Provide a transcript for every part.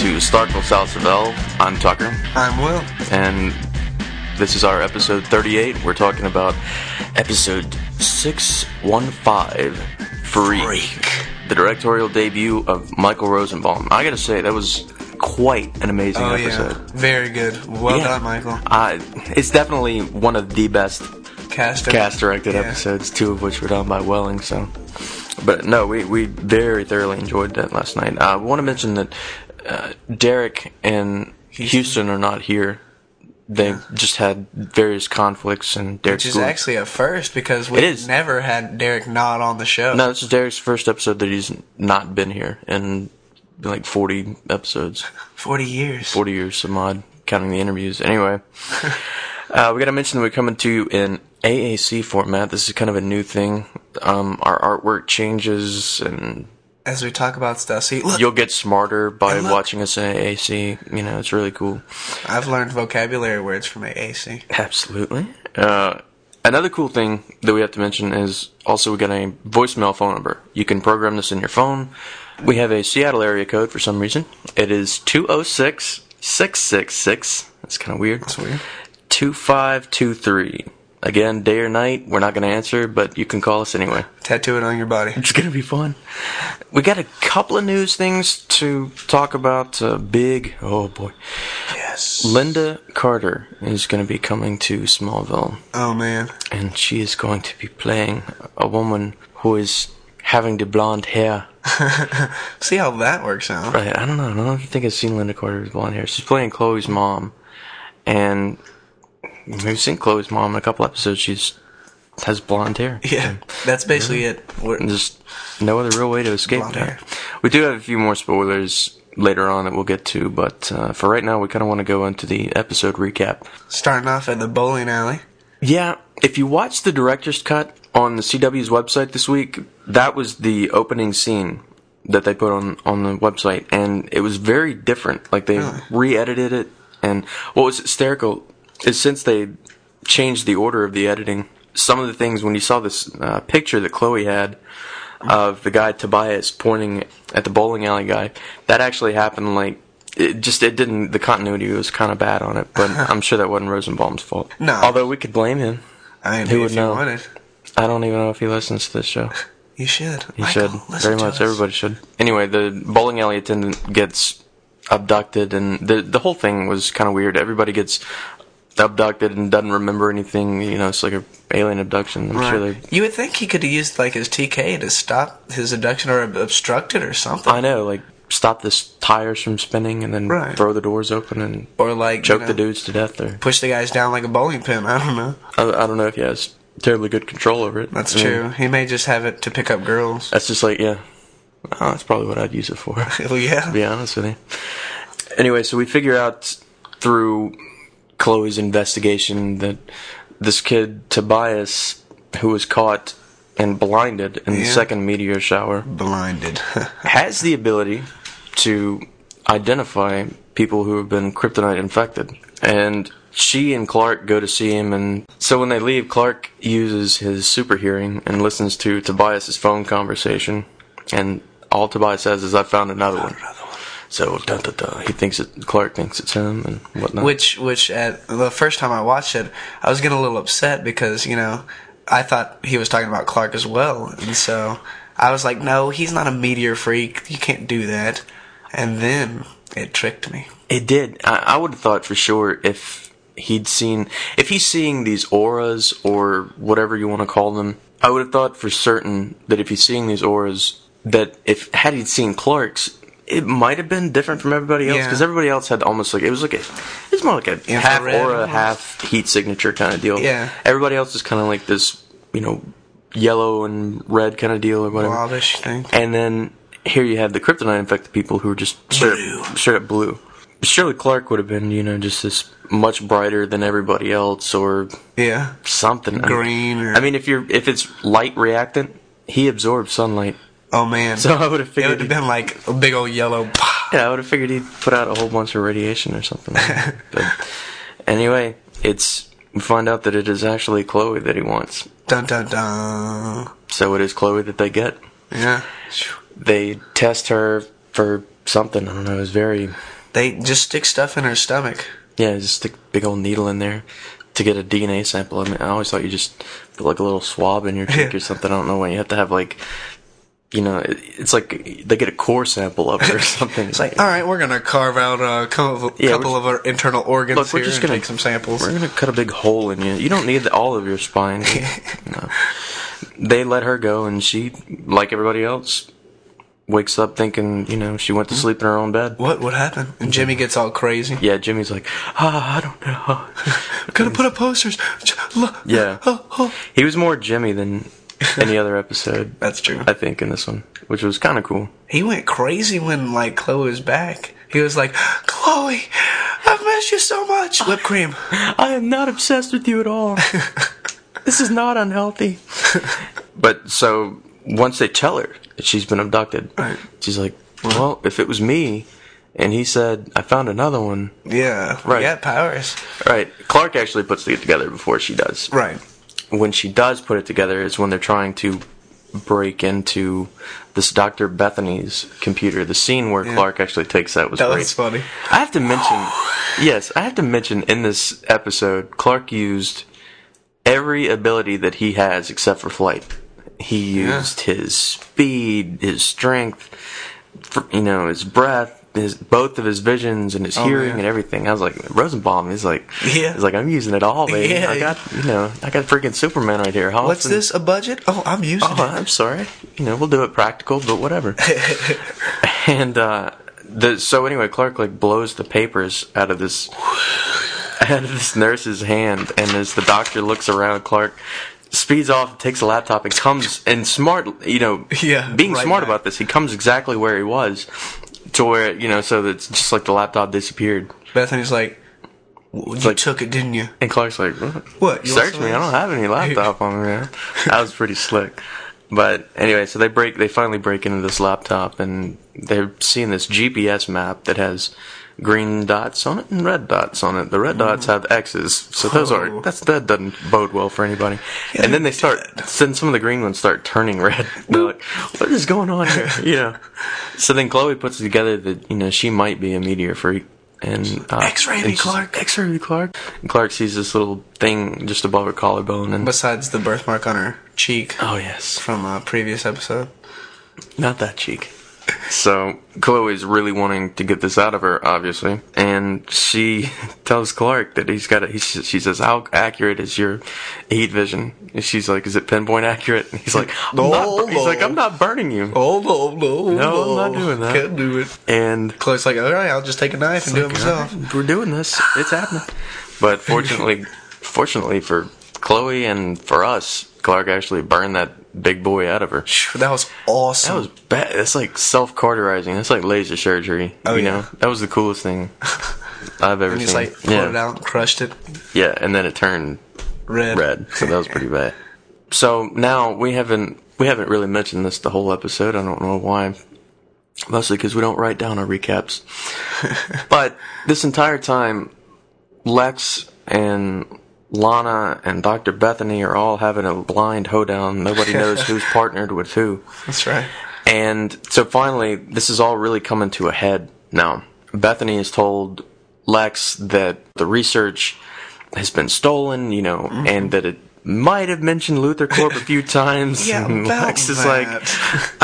to Starkville South Seville. I'm Tucker, I'm Will. and this is our episode 38. We're talking about episode 615 Freak, Freak. the directorial debut of Michael Rosenbaum. I gotta say, that was quite an amazing Oh episode. yeah, very good. Well Yeah. done, Michael. Uh, it's definitely one of the best Cast cast directed Yeah. episodes, two of which were done by Welling. So, but no, we we very thoroughly enjoyed that last night. Uh, I want to mention that uh, Derek and Houston. are not here. They just had various conflicts, and Derek. Which is actually a first because we've never had Derek not on the show. no. This is Derek's first episode that he's not been here in like forty episodes, Forty years. forty years some odd, counting the interviews. Anyway. Uh, we got to mention that we're coming to you in AAC format. This is kind of a new thing. Um, our artwork changes, and As we talk about stuff, see, look, you'll get smarter by look. watching us in AAC. You know, it's really cool. I've learned vocabulary words from AAC. Absolutely. Uh, another cool thing that we have to mention is also we got a voicemail phone number. You can program this in your phone. We have a Seattle area code for some reason. It is 206 666. That's kind of weird. That's weird. 2523. Again, day or night, we're not going to answer, but you can call us anyway. Tattoo it on your body. It's going to be fun. We got a couple of news things to talk about. Uh, big, oh boy. Yes. Lynda Carter is going to be coming to Smallville, Oh man. and she is going to be playing a woman who is having the blonde hair. See how that works out. Right, I don't know. I don't know if you think I've seen Lynda Carter with blonde hair. She's playing Chloe's mom, and we've seen Chloe's mom in a couple episodes. She's has blonde hair. Yeah, that's basically it. We're- just no other real way to escape Blonde that. hair. We do have a few more spoilers later on that we'll get to, but uh, for right now, we kind of want to go into the episode recap. Starting off at the bowling alley. Yeah, if you watch the director's cut on the CW's website this week, that was the opening scene that they put on on the website, and it was very different. Like they Really? re-edited it, and what was hysterical is since they changed the order of the editing, some of the things when you saw this uh, picture that Chloe had of the guy Tobias pointing at the bowling alley guy, that actually happened like. It just it didn't the continuity was kind of bad on it, but I'm sure that wasn't Rosenbaum's fault. No. although we could blame him. I mean, Who if would know? wanted, I don't even know if he listens to this show. you should. He Michael, should. Very much. us. Everybody should. Anyway, the bowling alley attendant gets abducted, and the the whole thing was kind of weird. Everybody gets abducted and doesn't remember anything. You know, it's like a alien abduction. I'm sure Right. they. You would think he could have used like his TK to stop his abduction or obstruct it or something. I know, like stop the tires from spinning and then Right. throw the doors open and Or like choke you the dudes to death. Or push the guys down like a bowling pin. I don't know. I, I don't know if he has terribly good control over it. That's I mean, true. He may just have it to pick up girls. That's just like yeah. Oh, that's probably what I'd use it for. Oh yeah. to be honest with you. Anyway, so we figure out through Chloe's investigation that this kid Tobias, who was caught and blinded in the second meteor shower, Blinded. has the ability to identify people who have been kryptonite infected. And she and Clark go to see him, and so when they leave, Clark uses his super hearing and listens to Tobias's phone conversation, and all Tobias says is, "I found another one." So he thinks it. Clark thinks it's him, and whatnot. which which at the first time I watched it, I was getting a little upset because you know I thought he was talking about Clark as well, and so I was like, no, he's not a meteor freak. You can't do that. And then it tricked me. It did. I, I would have thought for sure if he'd seen, if he's seeing these auras or whatever you want to call them, I would have thought for certain that if he's seeing these auras, that if had he seen Clark's, it might have been different from everybody else Yeah. because everybody else had almost like it was like a, it was more like a half Infrared aura, half heat signature kind of deal. Yeah. Everybody else is kind of like this, you know, yellow and red kind of deal or whatever. Wabish thing. And then here you have the kryptonite infected people who are just straight, Blue. Up, straight up blue. Surely Clark would have been, you know, just this much brighter than everybody else or Yeah. something. Green or- I mean, if you're if it's light reactant, he absorbs sunlight. Oh man. So I would have figured it would have been like a big old yellow. yeah, I would have figured he'd put out a whole bunch of radiation or something. but anyway, it's we find out that it is actually Chloe that he wants. Dun dun dun. So it is Chloe that they get. Yeah. They test her for something. I don't know. It was very They just stick stuff in her stomach. yeah, just stick a big old needle in there to get a DNA sample. I mean, I always thought you just put like a little swab in your cheek Yeah. or something. I don't know why you have to have like. You know, it's like they get a core sample of it or something. It's like, all right, we're gonna carve out a couple, Yeah, couple of our internal organs Look, we're just and gonna- take some samples. We're gonna cut a big hole in you. You don't need all of your spine. no. They let her go, and she, like everybody else, wakes up thinking, you know, she went to sleep in her own bed. What? What happened? And Jimmy gets all crazy. Yeah, Jimmy's like, ah, I don't know. Gonna put up posters. Yeah. Oh, oh. He was more Jimmy than any other episode, That's true. I think, in this one, which was kind of cool. He went crazy when like Chloe was back. He was like, Chloe, I've missed you so much. Whipped cream. I am not obsessed with you at all. this is not unhealthy. but so once they tell her that she's been abducted, Right. she's like, "Well, if it was me," and he said, "I found another one." Yeah. Right. Yeah, powers. Right. Clark actually puts it together before she does. Right. When she does put it together, is when they're trying to break into this Dr. Bethany's computer. The scene where Yeah. Clark actually takes that was That great. was funny. I have to mention, yes, I have to mention in this episode, Clark used every ability that he has except for flight. He Yeah. used his speed, his strength, you know, his breath, his both of his visions and his Oh, hearing yeah. and everything. I was like, Rosenbaum is like, Yeah. he's like, I'm using it all, baby. Yeah. I got, you know, I got freaking Superman right here. How What's often- this? A budget? Oh, I'm using Oh, I'm sorry. You know, we'll do it practical, but whatever. and uh, the so anyway, Clark like blows the papers out of this out of this nurse's hand, and as the doctor looks around, Clark speeds off, takes a laptop, and comes and smart. You know, Yeah, being right smart about this, he comes exactly where he was, to where you know, so that it's just like the laptop disappeared. Bethany's like, "W- you like- took it, didn't you? And Clark's like, what? What, you Search me. I don't have any laptop on me, man. That was pretty slick. But anyway, so they break. They finally break into this laptop, and they're seeing this GPS map that has green dots on it and red dots on it. The red dots have X's, so those Oh. are that's that doesn't bode well for anybody. and then they start. Then some of the green ones start turning red. They're like, "What is going on here?" You know. So then Chloe puts together that you know she might be a meteor freak. And uh, X-ray and Clark. X-ray Clark. And Clark sees this little thing just above her collarbone, and Besides the birthmark on her cheek oh yes, from a previous episode. not that cheek. So Chloe's really wanting to get this out of her, obviously, and she tells Clark that he's got. He, she says, "How accurate is your heat vision?" And she's like, "Is it pinpoint accurate?" And he's like, I'm No, not, bur-" "He's like, I'm not burning you." Oh no, no, No, no, I'm not doing that. Can't do it. And Chloe's like, all right, I'll just take a knife and do it myself. "Alright, We're doing this. It's happening. But fortunately, fortunately for Chloe and for us, Clark actually burned that big boy out of her. That was awesome. That was bad. That's like self cauterizing. That's like laser surgery. Oh, you yeah. know, that was the coolest thing I've ever and he's seen. like pulled yeah. it out, and crushed it, yeah, and then it turned red. red. So that was pretty bad. So now we haven't we haven't really mentioned this the whole episode. I don't know why. Mostly because we don't write down our recaps. but this entire time, Lex and Lana and Dr. Bethany are all having a blind hoedown. Nobody knows who's partnered with who. That's right. And so finally, this is all really coming to a head now. Bethany has told Lex that the research has been stolen, you know, Mm-hmm. and that it might have mentioned LuthorCorp a few times. Yeah, and Lex is that.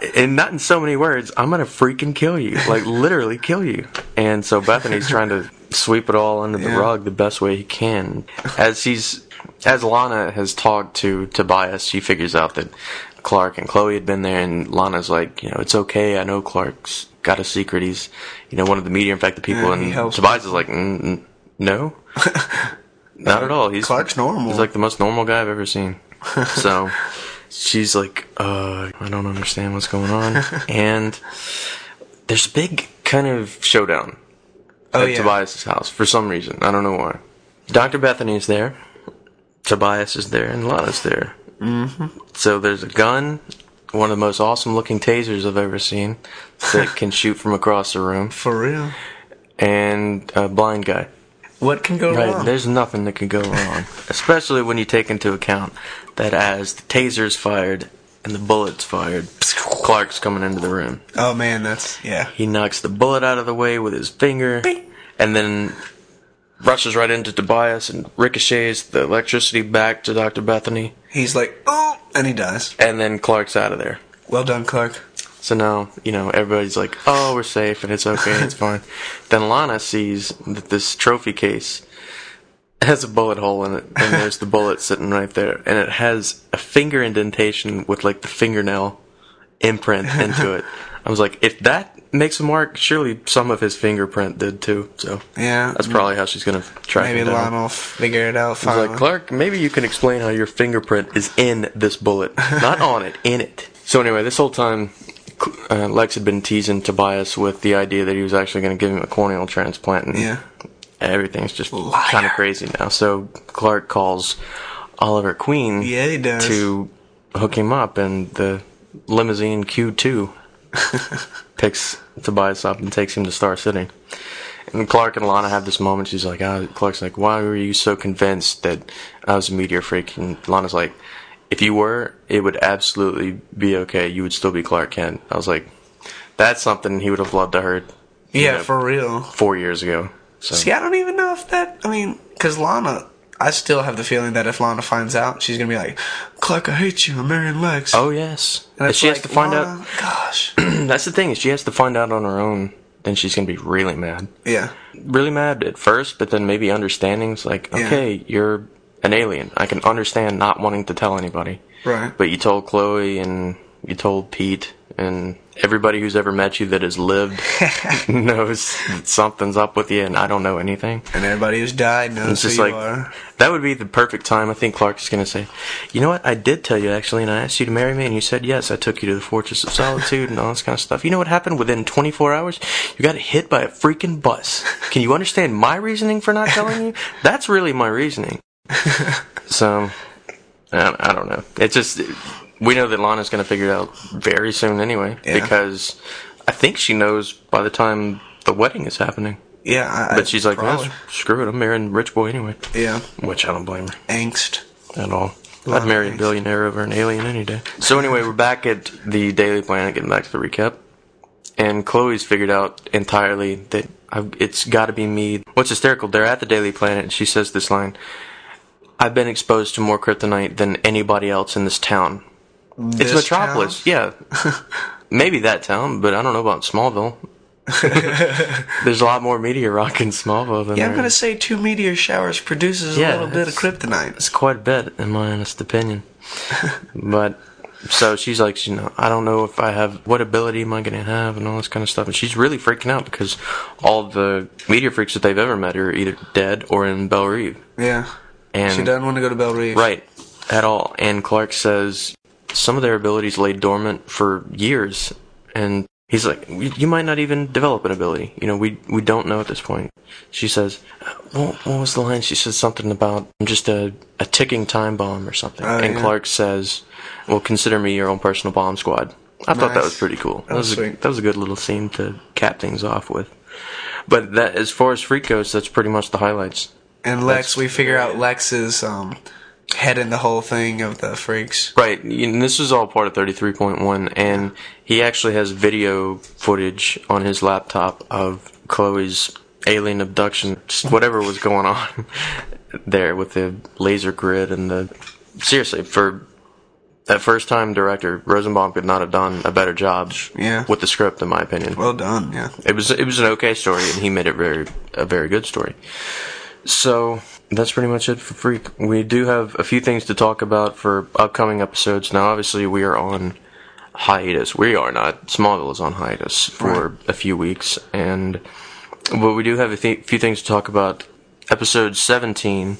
like, and not in so many words, I'm gonna freaking kill you, like literally kill you. And so Bethany's trying to sweep it all under the Yeah. rug the best way he can. As he's, as Lana has talked to Tobias, she figures out that Clark and Chloe had been there, and Lana's like, you know, it's okay. I know Clark's got a secret. He's, you know, one of the meteor infected people, Yeah, and Tobias is like, mm, mm, no, not at all. He's Clark's normal. He's like the most normal guy I've ever seen. so she's like, uh, I don't understand what's going on, and there's a big kind of showdown Oh, at yeah. Tobias's house for some reason. I don't know why. Dr. Bethany is there, Tobias is there, and Lana's there. Mm-hmm. So there's a gun, one of the most awesome looking tasers I've ever seen that can shoot from across the room, For real. and a blind guy. What can go Right, wrong? there's nothing that can go wrong, especially when you take into account that as the taser's fired, and the bullet's fired. Clark's coming into the room. Oh man, that's yeah. He knocks the bullet out of the way with his finger, and then rushes right into Tobias and ricochets the electricity back to Dr. Bethany, He's like, oh, and he dies. and then Clark's out of there. Well done, Clark. So now, you know, everybody's like, oh, we're safe and it's okay, it's fine. Then Lana sees that this trophy case has a bullet hole in it, and there's the bullet sitting right there, and it has a finger indentation with like the fingernail imprint into it. I was like, if that makes a mark, surely some of his fingerprint did too. So Yeah, that's probably how she's gonna track maybe him down. Lana will figure it out. I was like, Clark, maybe you can explain how your fingerprint is in this bullet, not on it, in it. So anyway, this whole time, uh, Lex had been teasing Tobias with the idea that he was actually going to give him a corneal transplant, and yeah, everything's just kind of crazy now. So Clark calls Oliver Queen yeah, he does. to hook him up, and the limousine Q2 picks Tobias up and takes him to Star City. And Clark and Lana have this moment. She's like, ah, Clark's like, why were you so convinced that I was a meteor freak? And Lana's like, if you were, it would absolutely be okay. You would still be Clark Kent. I was like, that's something he would have loved to heard. yeah, know, for real. four years ago. So See, I don't even know if that. I mean, because Lana, I still have the feeling that if Lana finds out, she's gonna be like, "Clark, I hate you. I'm marrying Lex." oh yes, and she has to find Lana, out. Gosh. That's the thing is she has to find out on her own. Then she's gonna be really mad. yeah. really mad at first, but then maybe understanding. It's like, Yeah. okay, you're an alien. I can understand not wanting to tell anybody. Right. But you told Chloe and you told Pete and everybody who's ever met you that has lived knows that something's up with you and I don't know anything. And everybody who's died knows It's just who like you are. that would be the perfect time. I think Clark is going to say, "You know what? I did tell you actually, and I asked you to marry me, and you said yes. I took you to the Fortress of Solitude and all this kind of stuff. You know what happened within 24 hours? You got hit by a freaking bus. Can you understand my reasoning for not telling you? That's really my reasoning. so, I, I don't know. It's just we know that Lana's going to figure it out very soon anyway, Yeah. because I think she knows by the time the wedding is happening. Yeah. I, But she's like, probably. Screw it, I'm marrying rich boy anyway. yeah, Which I don't blame her angst. at all. I'd marry a billionaire over an alien any day. So anyway, we're back at the Daily Planet, getting back to the recap. And Chloe's figured out entirely that I've, it's got to be me. What's hysterical, they're at the Daily Planet, and she says this line, I've been exposed to more kryptonite than anybody else in this town. Mm. it's This Metropolis, yeah. Maybe that town, but I don't know about Smallville. There's a lot more meteor rock in Smallville than Yeah, I'm there gonna say two meteor showers produces Yeah, a little bit of kryptonite. It's quite a bit, in my honest opinion. but so she's like, you know, I don't know if I have what ability am I going to have and all this kind of stuff. And she's really freaking out because all the meteor freaks that they've ever met are either dead or in Belle Reve. Yeah, And she doesn't want to go to Belle Reve. right at all. And Clark says some of their abilities lay dormant for years, and he's like, you might not even develop an ability. You know, we we don't know at this point. She says, what, what was the line? She says something about I'm just a a ticking time bomb or something. Oh, and yeah. Clark says, well, consider me your own personal bomb squad. I thought that was pretty cool. That, That was was a, that was a good little scene to cap things off with. But that, as far as Freak goes, that's pretty much the highlights. And Lex, That's- we figure out Lex is um, head in the whole thing of the freaks. Right, and this is all part of 33.1, and he actually has video footage on his laptop of Chloe's alien abduction, whatever was going on there with the laser grid and the. Seriously, for that first time director, Rosenbaum could not have done a better job Yeah. with the script, in my opinion. Well done. Yeah. It was it was an okay story, and he made it very a very good story. So that's pretty much it for Freak. We do have a few things to talk about for upcoming episodes. Now, obviously, we are on hiatus. We are not. Smallville is on hiatus for a few weeks, and but we do have a th- few things to talk about. Episode seventeen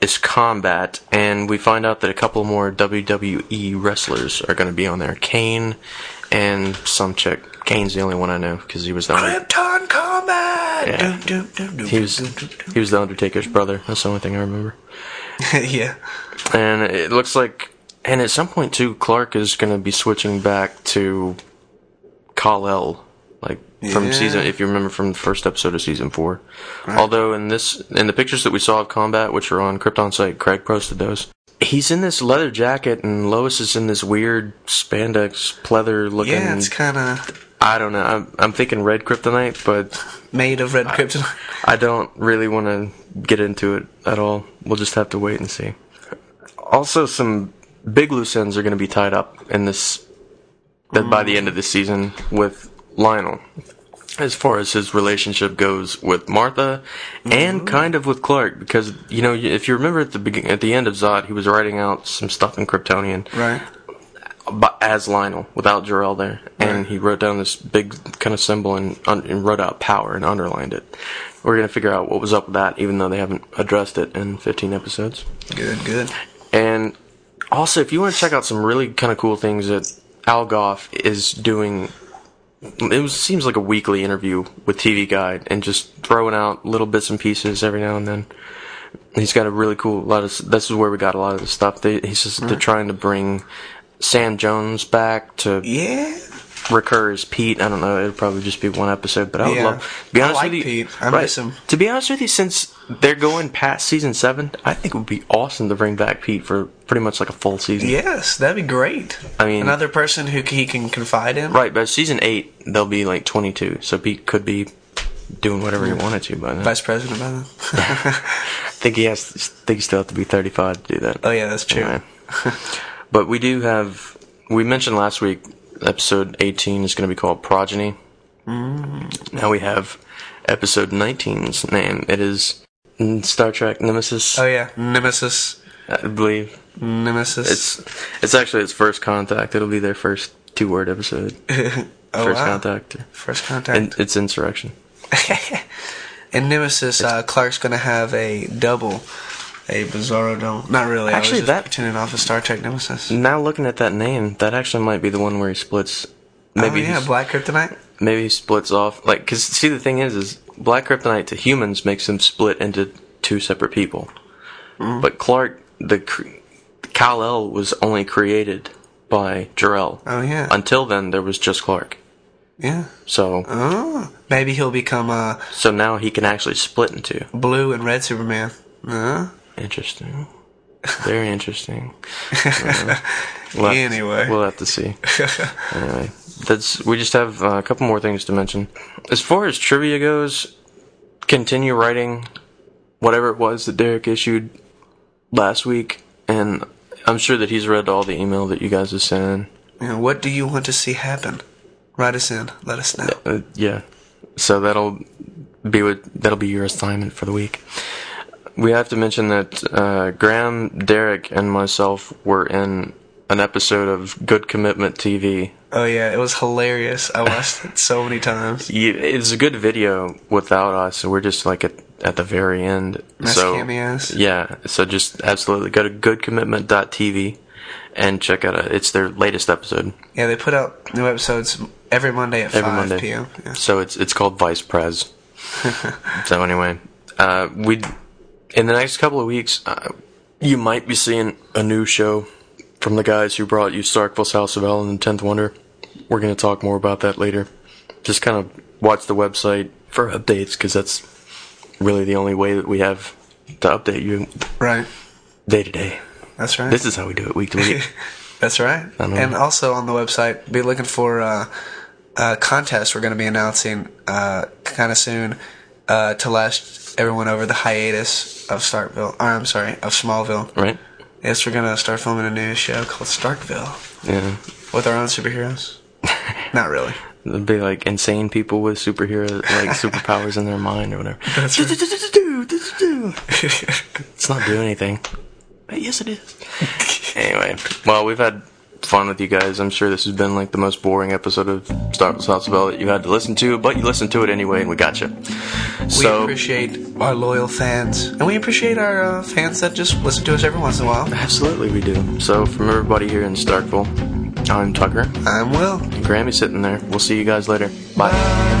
is combat, and we find out that a couple more WWE wrestlers are going to be on there. Kane and some chick. Kane's the only one I know because he was the only, Krypton combat. Yeah. Dum, dum, dum, he was he was the Undertaker's brother. That's the only thing I remember. yeah. And it looks like, and at some point too, Clark is going to be switching back to Kal El, like from Yeah. season. If you remember from the first episode of season four. Although in this, in the pictures that we saw of combat, which are on KryptonSite, Craig posted those. He's in this leather jacket, and Lois is in this weird spandex pleather looking. Yeah, it's kind of I don't know. I'm, I'm thinking red kryptonite, but made of red kryptonite. I don't really want to get into it at all. We'll just have to wait and see. Also, some big loose ends are going to be tied up in this that by the end of the season with Lionel, as far as his relationship goes with Martha, and mm-hmm. kind of with Clark, because you know if you remember at the begin- at the end of Zod, he was writing out some stuff in Kryptonian Right. but as Lionel without Jor-El there, and Right. he wrote down this big kind of symbol and, un- and wrote out power and underlined it. We're gonna figure out what was up with that, even though they haven't addressed it in 15 episodes. Good, good. And also, if you want to check out some really kind of cool things that Al Gough is doing, it was, seems like a weekly interview with TV Guide and just throwing out little bits and pieces every now and then. He's got a really cool lot of. This is where we got a lot of the stuff. They, he's just they're mm. trying to bring Sam Jones back to Yeah. Recur as Pete. I don't know. It'll probably just be one episode, but I would Yeah. love. To be I honest like with you, Pete. I miss him. To be honest with you, since they're going past season seven, I think it would be awesome to bring back Pete for pretty much like a full season. Yes, that'd be great. I mean- another person who he can confide in. Right, but season eight they'll be like twenty two, so Pete could be doing whatever he wanted to by then. Vice president by then. I think he has. I think he still have to be thirty five to do that. oh yeah, that's true. But we do have. We mentioned last week, episode 18 is going to be called Progeny. Mm. Now we have episode 19's name. It is Star Trek Nemesis, Oh yeah, Nemesis. I believe. Nemesis. It's it's actually its first contact. It'll be their first two word episode. oh, first wow. contact. First contact. And it's insurrection. In Nemesis, uh, Clark's gonna have a double, a Bizarro double. Not really. Actually, I was just that- pretending off of Star Trek Nemesis. Now looking at that name, that actually might be the one where he splits. Maybe oh, yeah, Black Kryptonite. maybe he splits off like because see the thing is is black kryptonite to humans makes them split into two separate people but clark the cr- kal-el was only created by Jor-El. Oh yeah, until then there was just clark yeah. so Oh, maybe he'll become uh, so now he can actually split into blue and red Superman. Uh, interesting very interesting Uh, we'll have to- Anyway. we'll have to see anyway that's we just have uh, a couple more things to mention as far as trivia goes continue writing whatever it was that derek issued last week and i'm sure that he's read all the email that you guys have sent in know, what do you want to see happen? Write us in. Let us know. uh, yeah so that'll be what that'll be your assignment for the week we have to mention that uh, graham derek and myself were in an episode of good commitment tv Oh yeah, it was hilarious. I watched it so many times. Yeah, it's a good video without us. So we're just like at, at the very end. Nice so cameos. yeah, so just absolutely go to goodcommitment.tv and check out it. It's their latest episode. Yeah, they put out new episodes every Monday at Every 5 Monday. p.m. Yeah. So it's it's called Vice Prez. so anyway, uh, we in the next couple of weeks, uh, you might be seeing a new show from the guys who brought you Starkville's House of Ellen and Tenth Wonder. We're going to talk more about that later. Just kind of watch the website for updates because that's really the only way that we have to update you Right. day to day. That's right. This is how we do it week to week. That's right. And also on the website, be looking for uh, a contest we're going to be announcing uh, kind of soon uh, to last everyone over the hiatus of Starkville. Or, I'm sorry, of Smallville. right? Yes, we're to start filming a new show called Starkville Yeah. with our own superheroes. Not really. It'd be like insane people with superhero like superpowers in their mind or whatever. That's right. It's not doing anything. But yes, it is. anyway, well, we've had fun with you guys. I'm sure this has been like the most boring episode of Starkville that you had to listen to, but you listened to it anyway, and we got you. So, We appreciate our loyal fans, and we appreciate our uh, fans that just listen to us every once in a while. absolutely, we do. So from everybody here in Starkville, I'm Tucker. I'm Will. And Grammy's sitting there. We'll see you guys later. Bye. Bye.